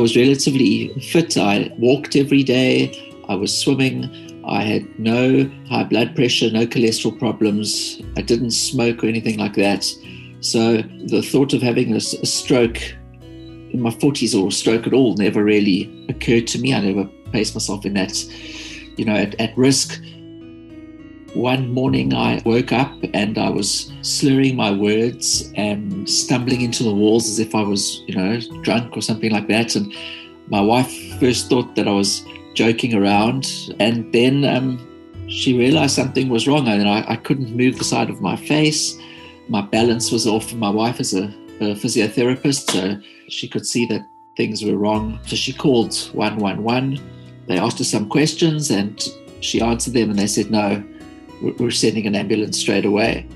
was relatively fit. I walked every day. I was swimming. I had no high blood pressure, no cholesterol problems. I didn't smoke or anything like that. So the thought of having a, a stroke in my 40s or a stroke at all never really occurred to me. I never placed myself in that, you know, at, at risk. One morning I woke up and I was slurring my words and stumbling into the walls as if I was, you know, drunk or something like that. And my wife first thought that I was joking around. And then um, she realized something was wrong. And I, I couldn't move the side of my face. My balance was off. My wife is a, a physiotherapist, so she could see that things were wrong. So she called 111. They asked her some questions and she answered them, and they said, No, we're sending an ambulance straight away.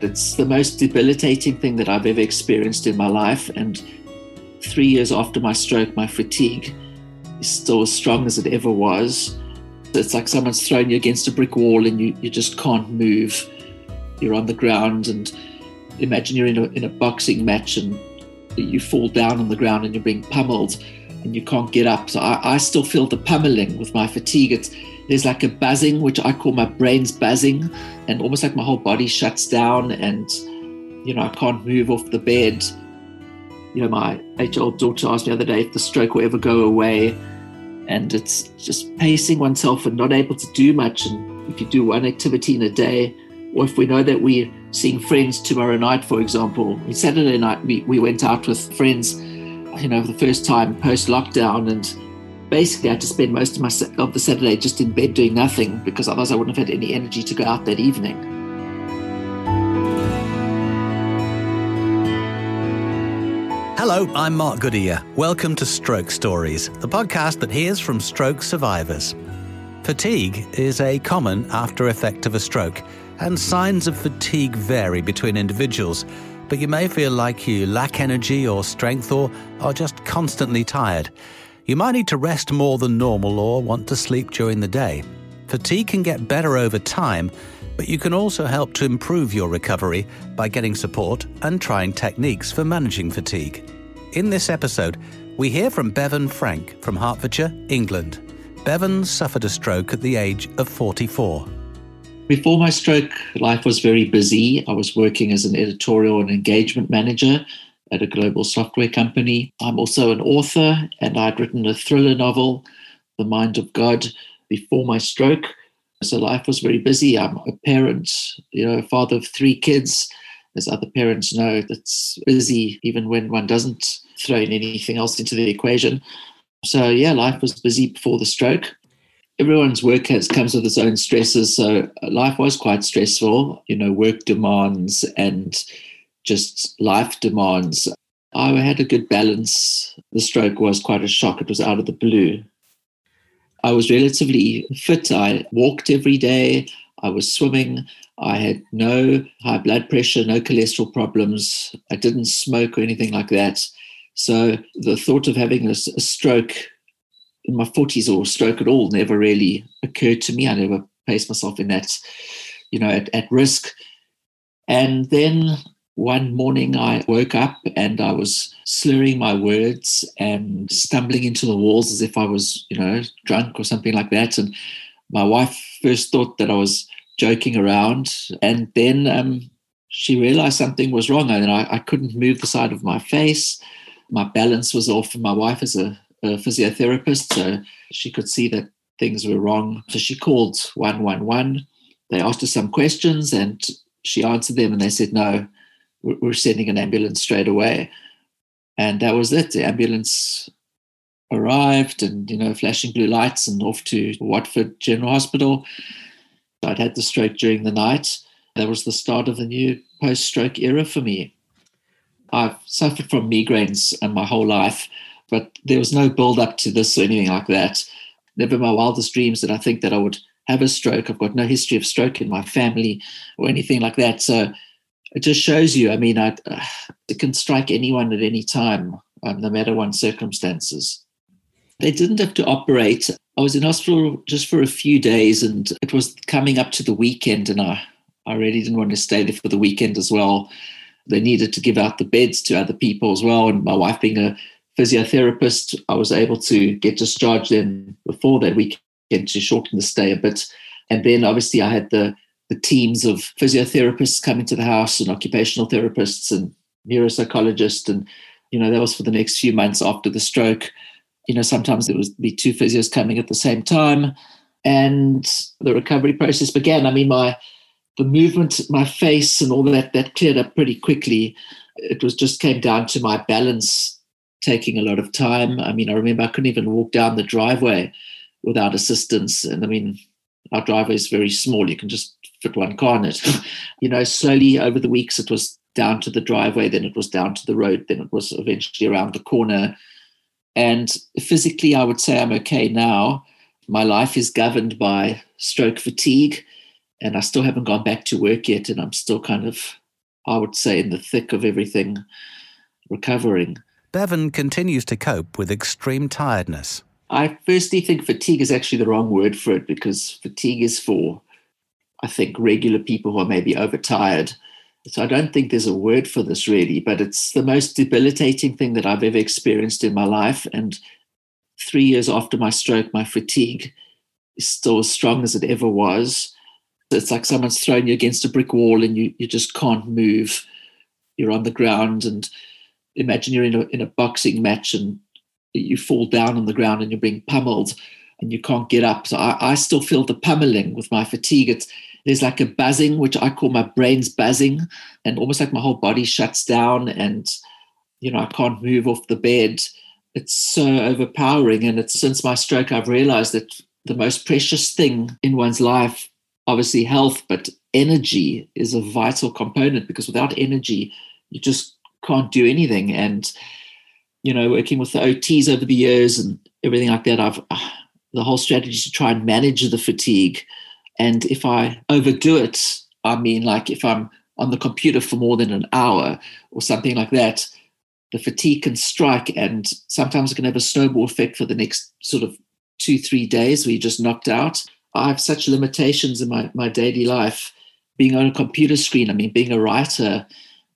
It's the most debilitating thing that I've ever experienced in my life. And three years after my stroke, my fatigue is still as strong as it ever was. It's like someone's thrown you against a brick wall and you, you just can't move. You're on the ground, and imagine you're in a, in a boxing match and you fall down on the ground and you're being pummeled and you can't get up. So I, I still feel the pummeling with my fatigue. It's, there's like a buzzing, which I call my brain's buzzing, and almost like my whole body shuts down and, you know, I can't move off the bed. You know, my eight year old daughter asked me the other day if the stroke will ever go away. And it's just pacing oneself and not able to do much. And if you do one activity in a day, or if we know that we're seeing friends tomorrow night, for example, Saturday night we, we went out with friends, you know, for the first time post lockdown and basically I had to spend most of my of the Saturday just in bed doing nothing because otherwise I wouldn't have had any energy to go out that evening. Hello, I'm Mark Goodyear. Welcome to Stroke Stories, the podcast that hears from stroke survivors. Fatigue is a common after effect of a stroke, and signs of fatigue vary between individuals. But you may feel like you lack energy or strength or are just constantly tired. You might need to rest more than normal or want to sleep during the day. Fatigue can get better over time, but you can also help to improve your recovery by getting support and trying techniques for managing fatigue. In this episode, we hear from Bevan Frank from Hertfordshire, England. Bevan suffered a stroke at the age of 44. Before my stroke, life was very busy. I was working as an editorial and engagement manager at a global software company. I'm also an author, and I'd written a thriller novel, The Mind of God, before my stroke. So life was very busy. I'm a parent, you know, father of three kids. As other parents know, it's busy even when one doesn't throw in anything else into the equation. So yeah, life was busy before the stroke. Everyone's work has comes with its own stresses. So life was quite stressful, you know, work demands and just life demands. I had a good balance. The stroke was quite a shock. It was out of the blue. I was relatively fit. I walked every day. I was swimming. I had no high blood pressure, no cholesterol problems. I didn't smoke or anything like that. So the thought of having a, a stroke in my 40s or a stroke at all never really occurred to me. I never placed myself in that, you know, at, at risk. And then one morning I woke up and I was slurring my words and stumbling into the walls as if I was, you know, drunk or something like that. And my wife first thought that I was joking around. And then um, she realized something was wrong. And I, I couldn't move the side of my face. My balance was off. And my wife is a, a physiotherapist, so she could see that things were wrong. So she called 111. They asked her some questions and she answered them and they said, no, we're sending an ambulance straight away. And that was it. The ambulance arrived and, you know, flashing blue lights and off to Watford General Hospital. I'd had the stroke during the night. That was the start of the new post stroke era for me. I've suffered from migraines my whole life, but there was no build up to this or anything like that. Never my wildest dreams did I think that I would have a stroke. I've got no history of stroke in my family or anything like that. So it just shows you. I mean, I, uh, it can strike anyone at any time, um, no matter one's circumstances. They didn't have to operate. I was in hospital just for a few days, and it was coming up to the weekend, and I, I really didn't want to stay there for the weekend as well. They needed to give out the beds to other people as well, and my wife being a physiotherapist. I was able to get discharged then before that weekend to shorten the stay a bit. And then obviously I had the the teams of physiotherapists coming to the house and occupational therapists and neuropsychologists and you know that was for the next few months after the stroke. You know sometimes there would be two physios coming at the same time. And the recovery process began. I mean my the movement my face and all that that cleared up pretty quickly. It was just came down to my balance taking a lot of time. I mean i remember i couldn't even walk down the driveway without assistance. And i mean our driveway is very small. You can just fit one car in it. You know slowly over the weeks it was down to the driveway then it was down to the road then it was eventually around the corner. And physically i would say i'm okay now. My life is governed by stroke fatigue and i still haven't gone back to work yet and i'm still kind of i would say in the thick of everything recovering. Bevan continues to cope with extreme tiredness I firstly think fatigue is actually the wrong word for it because fatigue is for, I think, regular people who are maybe overtired. So I don't think there's a word for this really, but it's the most debilitating thing that I've ever experienced in my life. And three years after my stroke, my fatigue is still as strong as it ever was. It's like someone's thrown you against a brick wall and you, you just can't move. You're on the ground and imagine you're in a, in a boxing match and you fall down on the ground and you're being pummeled and you can't get up. So I, I still feel the pummeling with my fatigue. It's there's like a buzzing, which I call my brain's buzzing, and almost like my whole body shuts down and you know, I can't move off the bed. It's so overpowering. And it's since my stroke I've realized that the most precious thing in one's life, obviously health, but energy is a vital component because without energy, you just can't do anything. And you know, working with the OTs over the years and everything like that, I've uh, the whole strategy is to try and manage the fatigue. And if I overdo it, I mean, like if I'm on the computer for more than an hour or something like that, the fatigue can strike, and sometimes it can have a snowball effect for the next sort of two, three days where you're just knocked out. I have such limitations in my, my daily life. Being on a computer screen, I mean, being a writer,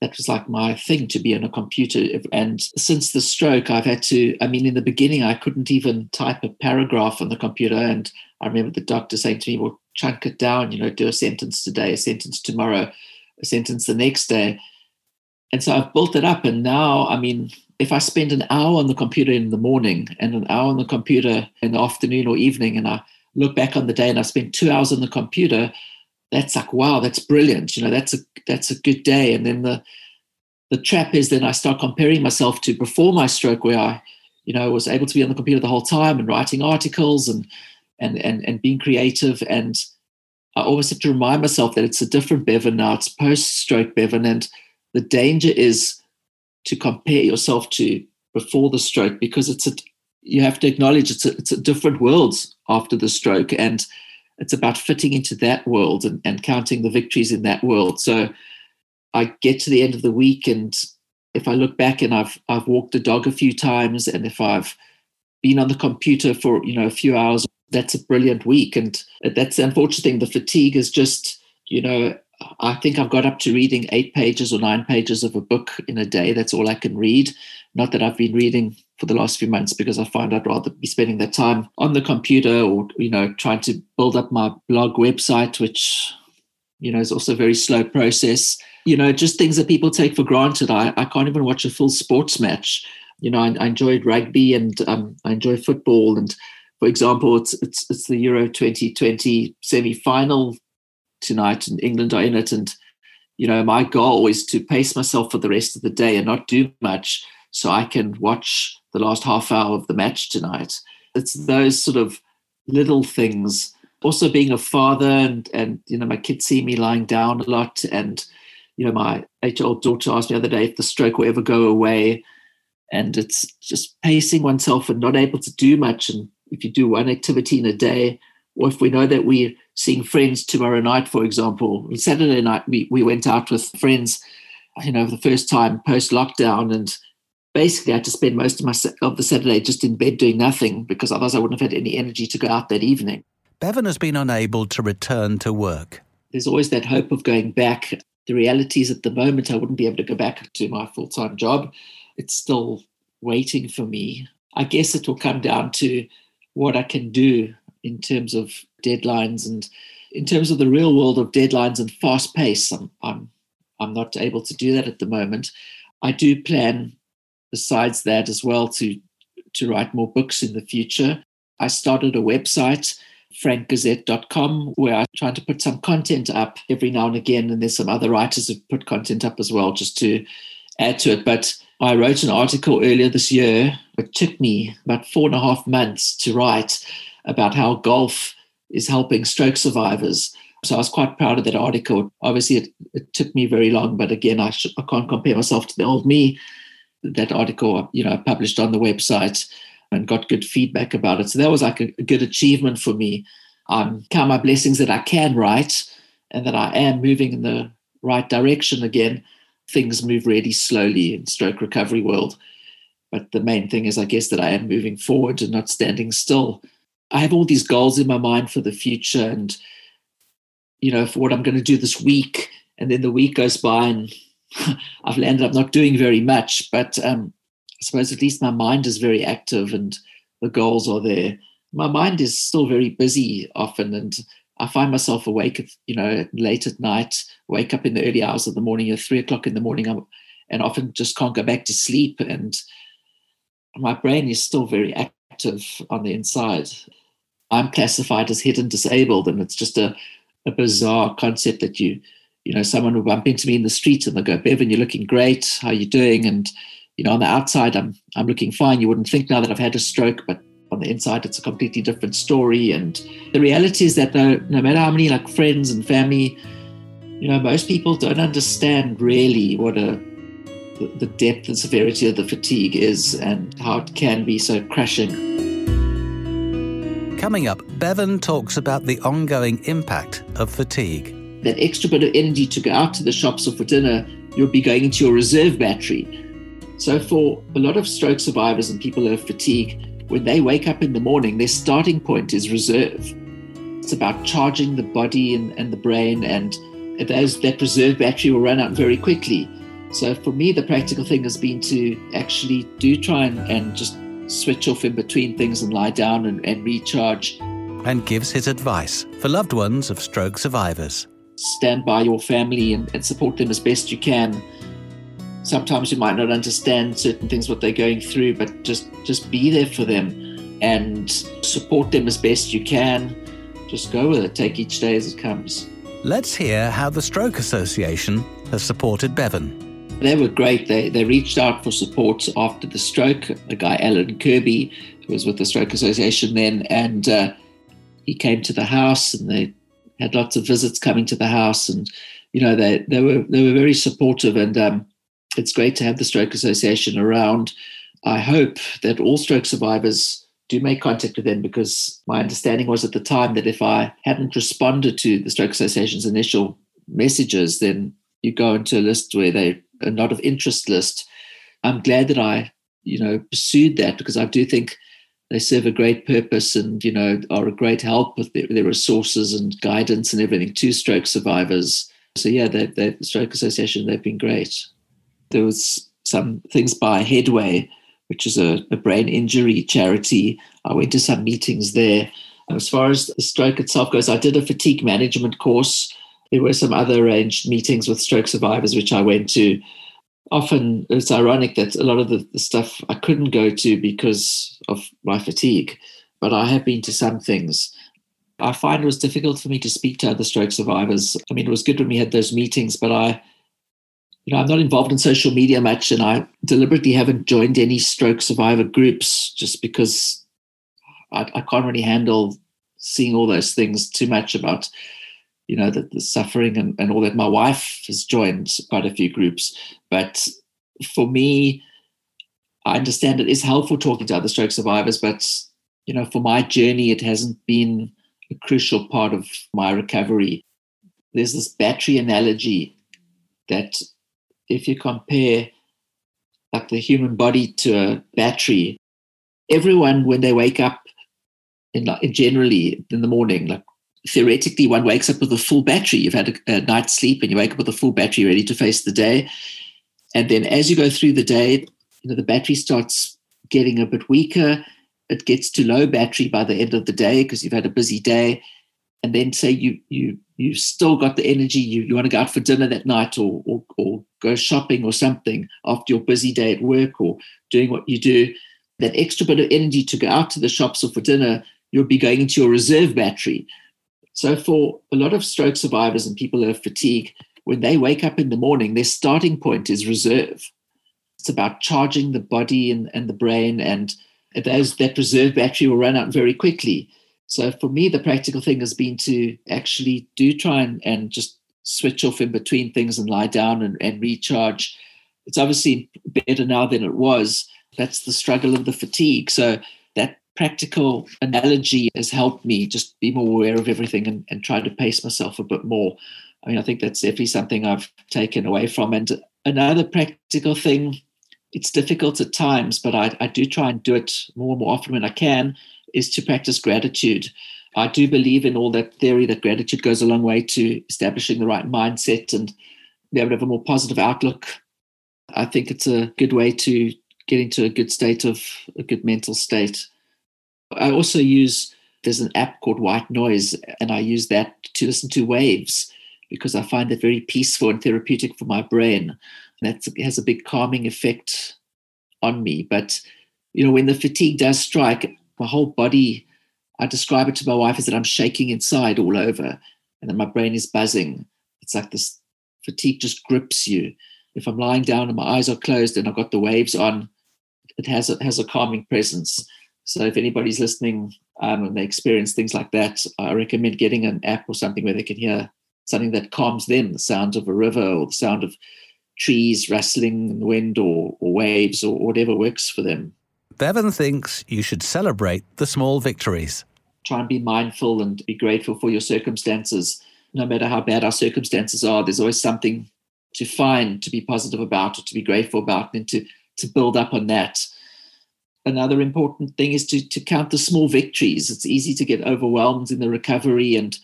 that was like my thing to be on a computer. And since the stroke, I've had to, I mean, in the beginning, I couldn't even type a paragraph on the computer. And I remember the doctor saying to me, well, chunk it down, you know, do a sentence today, a sentence tomorrow, a sentence the next day. And so I've built it up. And now, I mean, if I spend an hour on the computer in the morning and an hour on the computer in the afternoon or evening, and I look back on the day and I spent two hours on the computer, that's like wow that's brilliant. You know that's a that's a good day. And then the the trap is then i start comparing myself to before my stroke where i you know was able to be on the computer the whole time and writing articles and and and, and being creative. And i always have to remind myself that it's a different bevan now. It's post stroke bevan. And the danger is to compare yourself to before the stroke because it's a you have to acknowledge it's a, it's a different world after the stroke. And it's about fitting into that world and, and counting the victories in that world. So I get to the end of the week and if I look back and I've I've walked a dog a few times and if I've been on the computer for you know a few hours, that's a brilliant week. And that's the unfortunate thing. The fatigue is just you know I think I've got up to reading eight pages or nine pages of a book in a day. That's all I can read. Not that I've been reading for the last few months because I find I'd rather be spending that time on the computer or, you know, trying to build up my blog website, which, you know, is also a very slow process. You know, just things that people take for granted. I, I can't even watch a full sports match. You know, I, I enjoyed rugby and um, I enjoy football. And for example, it's, it's, it's the Euro 2020 semi final tonight and England are in it. And, you know, my goal is to pace myself for the rest of the day and not do much so I can watch the last half hour of the match tonight. It's those sort of little things. Also being a father and and you know, my kids see me lying down a lot and you know, my eight-year-old daughter asked me the other day if the stroke will ever go away. And it's just pacing oneself and not able to do much. And if you do one activity in a day, or if we know that we're seeing friends tomorrow night, for example, Saturday night we, we went out with friends, you know, for the first time post lockdown, and basically I had to spend most of my of the Saturday just in bed doing nothing because otherwise I wouldn't have had any energy to go out that evening. Bevan has been unable to return to work. There's always that hope of going back. The reality is at the moment I wouldn't be able to go back to my full time job. It's still waiting for me. I guess it will come down to what I can do in terms of deadlines and in terms of the real world of deadlines and fast pace. I'm, I'm, I'm not able to do that at the moment. I do plan, besides that, as well, to, to write more books in the future. I started a website, frankgazette.com, where I try to put some content up every now and again. And there's some other writers who put content up as well, just to add to it. But I wrote an article earlier this year. It took me about four and a half months to write about how golf is helping stroke survivors. So I was quite proud of that article. Obviously, it, it took me very long, but again, I, sh- I can't compare myself to the old me. That article, you know, I published on the website and got good feedback about it. So that was like a, a good achievement for me. I um, count my blessings that I can write and that I am moving in the right direction again. Things move really slowly in stroke recovery world. But the main thing is, I guess, that I am moving forward and not standing still. I have all these goals in my mind for the future and, you know, for what I'm going to do this week. And then the week goes by and I've landed up not doing very much. But um, I suppose at least my mind is very active and the goals are there. My mind is still very busy often, and I find myself awake, you know, late at night, wake up in the early hours of the morning, at three o'clock in the morning, and often just can't go back to sleep. And my brain is still very active on the inside. I'm classified as hidden disabled, and it's just a, a bizarre concept that you, you know, someone will bump into me in the street and they'll go, Bevan, you're looking great. How are you doing? And you know, on the outside, I'm I'm looking fine. You wouldn't think now that I've had a stroke, but on the inside, it's a completely different story. And the reality is that no, no matter how many like friends and family, you know, most people don't understand really what a the depth and severity of the fatigue is and how it can be so crushing. Coming up, Bevan talks about the ongoing impact of fatigue. That extra bit of energy to go out to the shops or for dinner, you'll be going into your reserve battery. So, for a lot of stroke survivors and people who have fatigue, when they wake up in the morning, their starting point is reserve. It's about charging the body and, and the brain, and those, that reserve battery will run out very quickly. So, for me, the practical thing has been to actually do try and, and just switch off in between things and lie down and, and recharge. And gives his advice for loved ones of stroke survivors. Stand by your family and, and support them as best you can. Sometimes you might not understand certain things what they're going through but just just be there for them and support them as best you can. Just go with it. Take each day as it comes. Let's hear how the stroke association has supported bevan they were great they, they reached out for support after the stroke a guy alan kirby who was with the stroke association then and uh, he came to the house and they had lots of visits coming to the house and you know they, they were they were very supportive and um, it's great to have the Stroke Association around. I hope that all stroke survivors do make contact with them because my understanding was at the time that if I hadn't responded to the Stroke Association's initial messages, then you go into a list where they are not of interest list. I'm glad that I, you know, pursued that because I do think they serve a great purpose and, you know, are a great help with their, their resources and guidance and everything to stroke survivors. So yeah, they, they, the Stroke Association, they've been great there was some things by Headway, which is a, a brain injury charity. I went to some meetings there. As far as the stroke itself goes, I did a fatigue management course. There were some other arranged meetings with stroke survivors, which I went to. Often it's ironic that a lot of the, the stuff I couldn't go to because of my fatigue, but I have been to some things. I find it was difficult for me to speak to other stroke survivors. I mean, it was good when we had those meetings, but I you know, I'm not involved in social media much, and I deliberately haven't joined any stroke survivor groups just because I, I can't really handle seeing all those things too much about, you know, the, the suffering and, and all that. My wife has joined quite a few groups, but for me, I understand it is helpful talking to other stroke survivors, but you know, for my journey, it hasn't been a crucial part of my recovery. There's this battery analogy that if you compare like the human body to a battery, everyone when they wake up in, in generally in the morning, like theoretically one wakes up with a full battery. You've had a, a night's sleep and you wake up with a full battery ready to face the day. And then as you go through the day, you know the battery starts getting a bit weaker. It gets to low battery by the end of the day because you've had a busy day, and then say you you you've still got the energy. You you want to go out for dinner that night or or, or go shopping or something after your busy day at work or doing what you do. That extra bit of energy to go out to the shops or for dinner, you'll be going into your reserve battery. So for a lot of stroke survivors and people who have fatigue, when they wake up in the morning, their starting point is reserve. It's about charging the body and, and the brain, and those, that reserve battery will run out very quickly. So for me, the practical thing has been to actually do try and, and just switch off in between things and lie down and, and recharge. It's obviously better now than it was. That's the struggle of the fatigue. So that practical analogy has helped me just be more aware of everything and, and try to pace myself a bit more. I mean, I think that's definitely something I've taken away from. And another practical thing, it's difficult at times, but I, I do try and do it more and more often when I can, is to practice gratitude. I do believe in all that theory that gratitude goes a long way to establishing the right mindset and be able to have a more positive outlook. I think it's a good way to get into a good state of a good mental state. I also use there's an app called White Noise, and I use that to listen to waves because I find that very peaceful and therapeutic for my brain. That has a big calming effect on me. But you know, when the fatigue does strike, my whole body, I describe it to my wife as that I'm shaking inside all over, and that my brain is buzzing. It's like this fatigue just grips you. If I'm lying down and my eyes are closed and I've got the waves on, it has a, has a calming presence. So if anybody's listening um, and they experience things like that, I recommend getting an app or something where they can hear something that calms them, the sound of a river or the sound of trees rustling in the wind or, or waves or whatever works for them. Bevan thinks you should celebrate the small victories. Try and be mindful and be grateful for your circumstances. No matter how bad our circumstances are, there's always something to find to be positive about or to be grateful about and to, to build up on that. Another important thing is to, to count the small victories. It's easy to get overwhelmed in the recovery and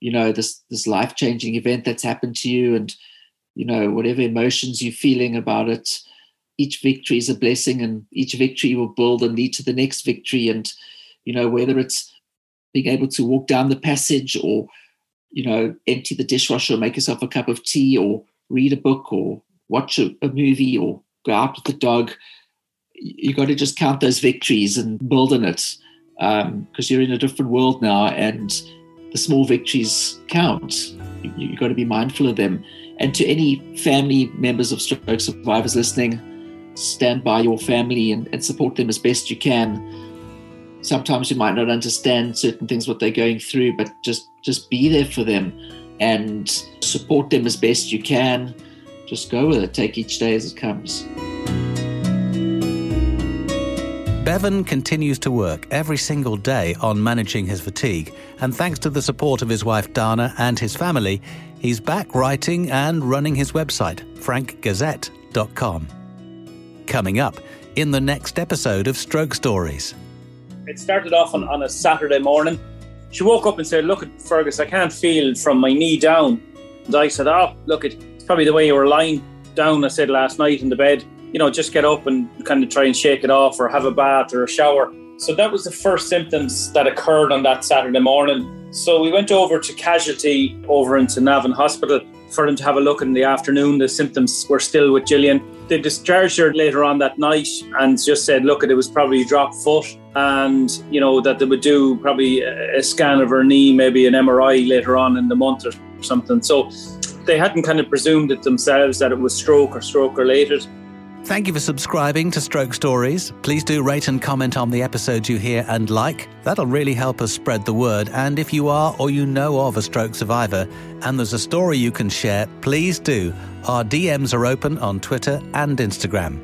you know this this life changing event that's happened to you and you know whatever emotions you're feeling about it each victory is a blessing and each victory will build and lead to the next victory and you know whether it's being able to walk down the passage or you know empty the dishwasher or make yourself a cup of tea or read a book or watch a, a movie or go out with the dog you got to just count those victories and build on it because um, you're in a different world now and the small victories count. You, have got to be mindful of them. And to any family members of stroke survivors listening, stand by your family and, and support them as best you can. Sometimes you might not understand certain things what they're going through, but just just be there for them and support them as best you can. Just go with it. Take each day as it comes. Bevan continues to work every single day on managing his fatigue, and thanks to the support of his wife Dana and his family, he's back writing and running his website, frankgazette.com. Coming up in the next episode of Stroke Stories. It started off on, on a Saturday morning. She woke up and said, Look at Fergus, I can't feel from my knee down. And I said, Oh, look, it's probably the way you were lying down, I said last night in the bed you know, just get up and kind of try and shake it off or have a bath or a shower. So that was the first symptoms that occurred on that Saturday morning. So we went over to casualty over into Navan Hospital for them to have a look in the afternoon. The symptoms were still with Gillian. They discharged her later on that night and just said, look, it was probably a drop foot and, you know, that they would do probably a scan of her knee, maybe an MRI later on in the month or something. So they hadn't kind of presumed it themselves that it was stroke or stroke related. Thank you for subscribing to Stroke Stories. Please do rate and comment on the episodes you hear and like. That'll really help us spread the word. And if you are or you know of a stroke survivor and there's a story you can share, please do. Our DMs are open on Twitter and Instagram.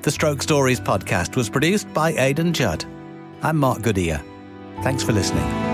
The Stroke Stories podcast was produced by Aidan Judd. I'm Mark Goodyear. Thanks for listening.